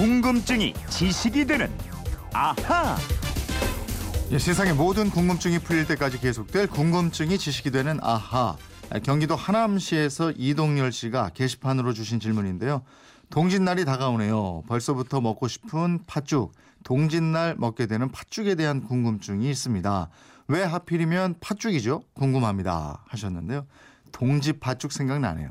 궁금증이 지식이 되는 아하. 예, 세상의 모든 궁금증이 풀릴 때까지 계속될 궁금증이 지식이 되는 아하. 경기도 하남시에서 이동열 씨가 게시판으로 주신 질문인데요. 동짓날이 다가오네요. 벌써부터 먹고 싶은 팥죽. 동짓날 먹게 되는 팥죽에 대한 궁금증이 있습니다. 왜 하필이면 팥죽이죠? 궁금합니다. 하셨는데요. 동지 팥죽 생각나네요.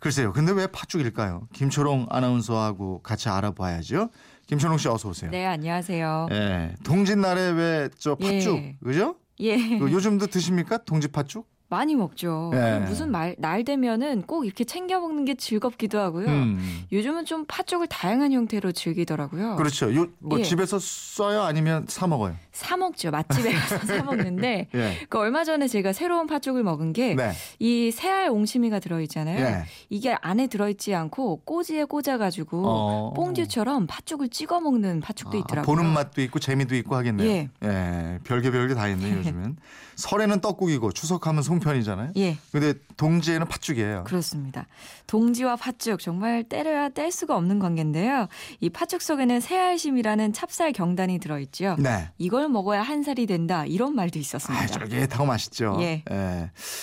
글쎄요. 근데 왜 팥죽일까요? 김초롱 아나운서하고 같이 알아봐야죠. 김초롱 씨 어서 오세요. 네, 안녕하세요. 예. 동짓 날에 왜 저 팥죽, 예. 그죠? 예. 그 요즘도 드십니까? 동지 팥죽? 많이 먹죠. 예. 무슨 말, 날 되면은 꼭 이렇게 챙겨 먹는 게 즐겁기도 하고요. 음. 요즘은 좀 팥죽을 다양한 형태로 즐기더라고요. 그렇죠. 요 뭐 예. 집에서 써요? 아니면 사 먹어요? 사 먹죠. 맛집에 가서 사 먹는데 예. 그 얼마 전에 제가 새로운 팥죽을 먹은 게이 네. 새알 옹심이가 들어있잖아요. 예. 이게 안에 들어있지 않고 꼬지에 꽂아가지고 어. 뽕듀처럼 팥죽을 찍어 먹는 팥죽도 아, 있더라고요. 보는 맛도 있고 재미도 있고 하겠네요. 예. 예, 별게 별게 다 있네요, 요즘은. 설에는 떡국이고 추석하면 송편이잖아요. 예. 근데 동지에는 팥죽이에요. 그렇습니다. 동지와 팥죽 정말 때려야 뗄 수가 없는 관계인데요. 이 팥죽 속에는 새알심이라는 찹쌀 경단이 들어있죠. 네. 이걸 먹어야 한 살이 된다 이런 말도 있었습니다. 아, 쫄깃하고 맛있죠. 예.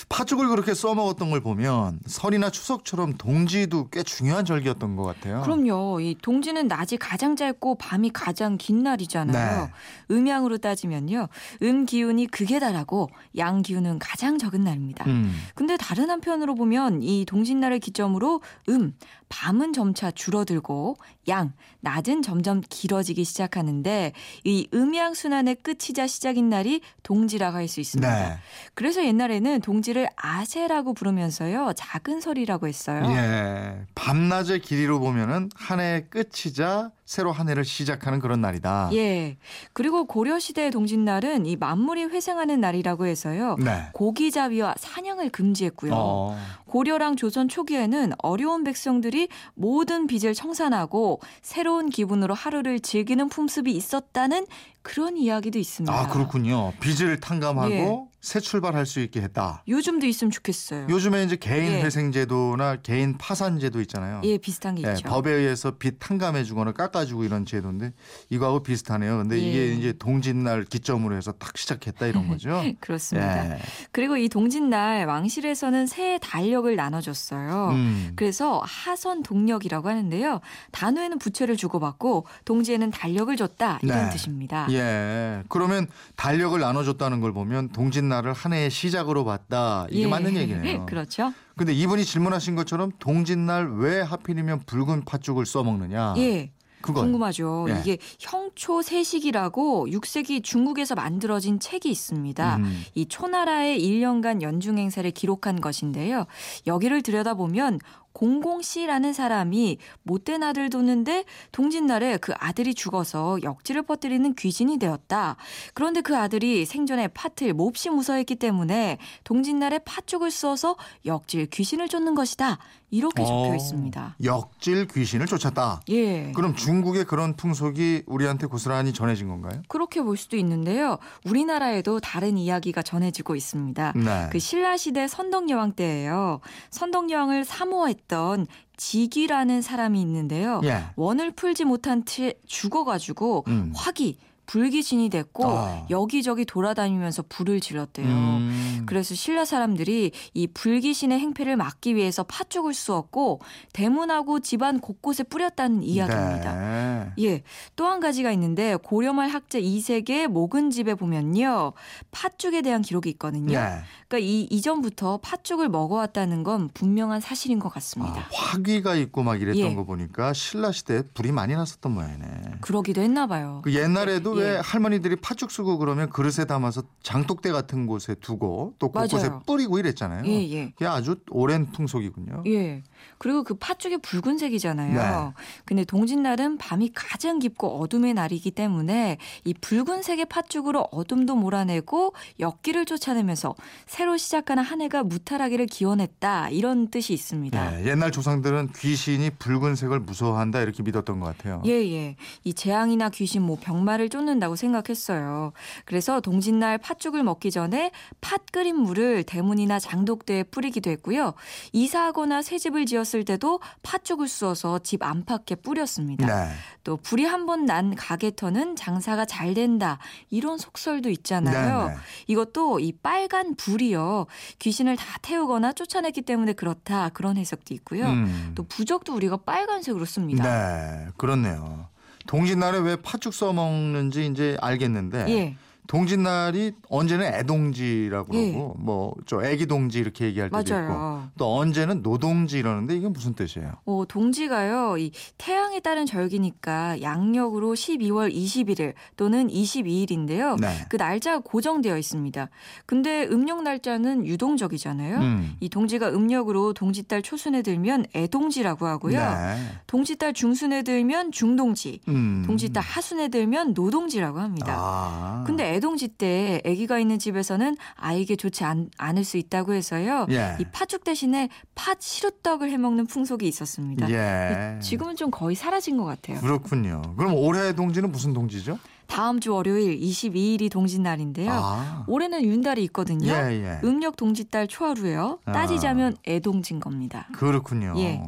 팥죽을 그렇게 써 먹었던 걸 보면 설이나 추석처럼 동지도 꽤 중요한 절기였던 것 같아요. 그럼요. 이 동지는 낮이 가장 짧고 밤이 가장 긴 날이잖아요. 네. 음양으로 따지면요. 음 기운이 극에 달하고 양 기운은 가장 적은 날입니다. 음. 근데 다른 한편으로 보면 이 동짓날을 기점으로 음, 밤은 점차 줄어들고 양, 낮은 점점 길어지기 시작하는데 이 음양 순환의 끝이자 시작인 날이 동지라고 할 수 있습니다. 네. 그래서 옛날에는 동지를 아세라고 부르면서요. 작은 설이라고 했어요. 예. 밤낮의 길이로 보면은 한 해의 끝이자 새로 한 해를 시작하는 그런 날이다. 예. 그리고 고려 시대의 동짓날은 이 만물이 회생하는 날이라고 해서요. 네. 고기잡이와 사냥을 금지했고요. 어. 고려랑 조선 초기에는 어려운 백성들이 모든 빚을 청산하고 새로운 기분으로 하루를 즐기는 품습이 있었다는 그런 이야기도 있습니다. 아, 그렇군요. 빚을 탕감하고 예. 새 출발할 수 있게 했다. 요즘도 있으면 좋겠어요. 요즘에 이제 개인 예. 회생제도나 개인 파산제도 있잖아요. 예, 비슷한 게 예, 있죠. 법에 의해서 빚 탕감해주거나 깎아 주고 이런 제도인데 이거하고 비슷하네요. 근데 예. 이게 이제 동짓날 기점으로 해서 딱 시작했다 이런 거죠. 그렇습니다. 예. 그리고 이 동짓날 왕실에서는 새 달력을 나눠줬어요. 음. 그래서 하선 동력이라고 하는데요. 단호에는 부채를 주고받고 동지에는 달력을 줬다 이런 네. 뜻입니다. 예. 그러면 달력을 나눠줬다는 걸 보면 동짓날을 한 해의 시작으로 봤다. 이게 예. 맞는 얘기네요. 그렇죠. 근데 이분이 질문하신 것처럼 동짓날 왜 하필이면 붉은 팥죽을 써먹느냐. 예. 그건 궁금하죠. 예. 이게 형초세식이라고 6세기 중국에서 만들어진 책이 있습니다. 음. 이 초나라의 1년간 연중 행사를 기록한 것인데요. 여기를 들여다보면 공공씨라는 사람이 못된 아들 뒀는데 동짓날에 그 아들이 죽어서 역지를 퍼뜨리는 귀신이 되었다. 그런데 그 아들이 생전에 팥을 몹시 무서워했기 때문에 동짓날에 팥죽을 써서 역질 귀신을 쫓는 것이다. 이렇게 적혀 어, 있습니다. 역질 귀신을 쫓았다. 예. 그럼 중국의 그런 풍속이 우리한테 고스란히 전해진 건가요? 그렇게 볼 수도 있는데요. 우리나라에도 다른 이야기가 전해지고 있습니다. 네. 그 신라 시대 선덕 여왕 때예요. 선덕 여왕을 사모했 던 지귀라는 사람이 있는데요. 예. 원을 풀지 못한 채 죽어가지고 음. 화기 불귀신이 됐고 아. 여기저기 돌아다니면서 불을 질렀대요. 음. 그래서 신라 사람들이 이 불귀신의 행패를 막기 위해서 팥죽을 쑤었고 대문하고 집안 곳곳에 뿌렸다는 이야기입니다. 네. 예, 또 한 가지가 있는데 고려말 학자 이색의 목은집에 보면요. 팥죽에 대한 기록이 있거든요. 예. 그러니까 이 이전부터 팥죽을 먹어왔다는 건 분명한 사실인 것 같습니다. 아, 화기가 있고 막 이랬던 예. 거 보니까 신라 시대에 불이 많이 났었던 모양이네. 그러기도 했나 봐요. 그 옛날에도 예. 왜 할머니들이 팥죽 쓰고 그러면 그릇에 담아서 장독대 같은 곳에 두고 또 곳곳에 맞아요. 뿌리고 이랬잖아요. 예, 예. 그게 아주 오랜 풍속이군요. 예. 그리고 그 팥죽이 붉은색이잖아요. 네. 근데 동짓날은 밤이 가장 깊고 어둠의 날이기 때문에 이 붉은색의 팥죽으로 어둠도 몰아내고 역기를 쫓아내면서 새로 시작하는 한 해가 무탈하기를 기원했다. 이런 뜻이 있습니다. 예, 옛날 조상들은 귀신이 붉은색을 무서워한다 이렇게 믿었던 것 같아요. 예, 예. 이 재앙이나 귀신, 뭐 병마를 쫓는다고 생각했어요. 그래서 동짓날 팥죽을 먹기 전에 팥 끓인 물을 대문이나 장독대에 뿌리기도 했고요. 이사하거나 새 집을 지었을 때도 팥죽을 쑤어서 집 안팎에 뿌렸습니다. 네. 또 불이 한 번 난 가게터는 장사가 잘 된다. 이런 속설도 있잖아요. 네네. 이것도 이 빨간 불이요. 귀신을 다 태우거나 쫓아냈기 때문에 그렇다. 그런 해석도 있고요. 음. 또 부적도 우리가 빨간색으로 씁니다. 네, 그렇네요. 동짓날에 왜 팥죽 써먹는지 이제 알겠는데 예. 동짓날이 언제는 애동지라고 예. 그러고 뭐저 애기 동지 이렇게 얘기할 때도 있고 맞아요. 또 언제는 노동지 이러는데 이게 무슨 뜻이에요? 어, 동지가요, 이 태양에 따른 절기니까 양력으로 12월 21일 또는 22일인데요. 네. 그 날짜가 고정되어 있습니다. 근데 음력 날짜는 유동적이잖아요. 음. 이 동지가 음력으로 동지달 초순에 들면 애동지라고 하고요. 네. 동지달 중순에 들면 중동지, 음. 동지달 하순에 들면 노동지라고 합니다. 아. 근데 애동지 때 아기가 있는 집에서는 아이에게 좋지 않, 않을 수 있다고 해서요. 예. 이 팥죽 대신에 팥 시루떡을 해먹는 풍속이 있었습니다. 예. 지금은 좀 거의 사라진 것 같아요. 그렇군요. 그럼 올해 동지는 무슨 동지죠? 다음 주 월요일 22일이 동짓날인데요. 아. 올해는 윤달이 있거든요. 예, 예. 음력 동짓달 초하루예요. 아. 따지자면 애동진 겁니다. 그렇군요. 예.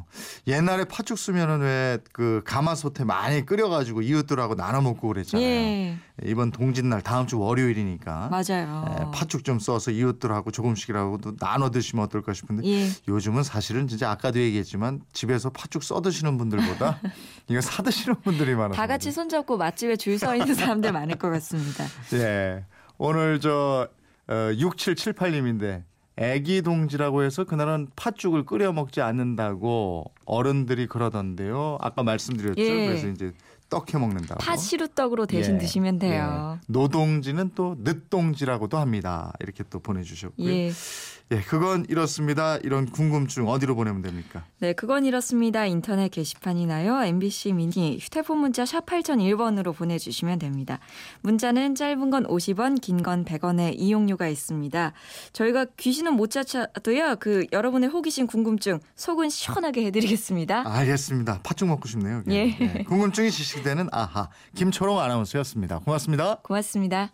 옛날에 팥죽 쓰면은 왜 그 가마솥에 많이 끓여가지고 이웃들하고 나눠 먹고 그랬잖아요. 예, 이번 동짓날 다음 주 월요일이니까 맞아요. 예, 팥죽 좀 써서 이웃들하고 조금씩이라도 나눠 드시면 어떨까 싶은데 예, 요즘은 사실은 진짜 아까도 얘기했지만 집에서 팥죽 써 드시는 분들보다 이거 사 드시는 분들이 많아요. 다 같이 손잡고 맛집에 줄 서 있는 사람들 많을 것 같습니다. 예. 오늘 저 어, 6778님인데 애기 동지라고 해서 그날은 팥죽을 끓여 먹지 않는다고 어른들이 그러던데요. 아까 말씀드렸죠. 예. 그래서 이제 떡해 먹는다고. 팥 시루떡으로 대신 예, 드시면 돼요. 예. 노동지는 또 늦동지라고도 합니다. 이렇게 또 보내주셨고요. 예. 예, 그건 이렇습니다. 이런 궁금증 어디로 보내면 됩니까? 네, 그건 이렇습니다. 인터넷 게시판이나요. MBC 미니 휴대폰 문자 샵 8001번으로 보내주시면 됩니다. 문자는 짧은 건 50원, 긴 건 100원의 이용료가 있습니다. 저희가 귀신은 못 찾아도요. 그 여러분의 호기심, 궁금증 속은 시원하게 해드리겠습니다. 알겠습니다. 팥죽 먹고 싶네요. 예. 궁금증이 지식되는 아하 김초롱 아나운서였습니다. 고맙습니다. 고맙습니다.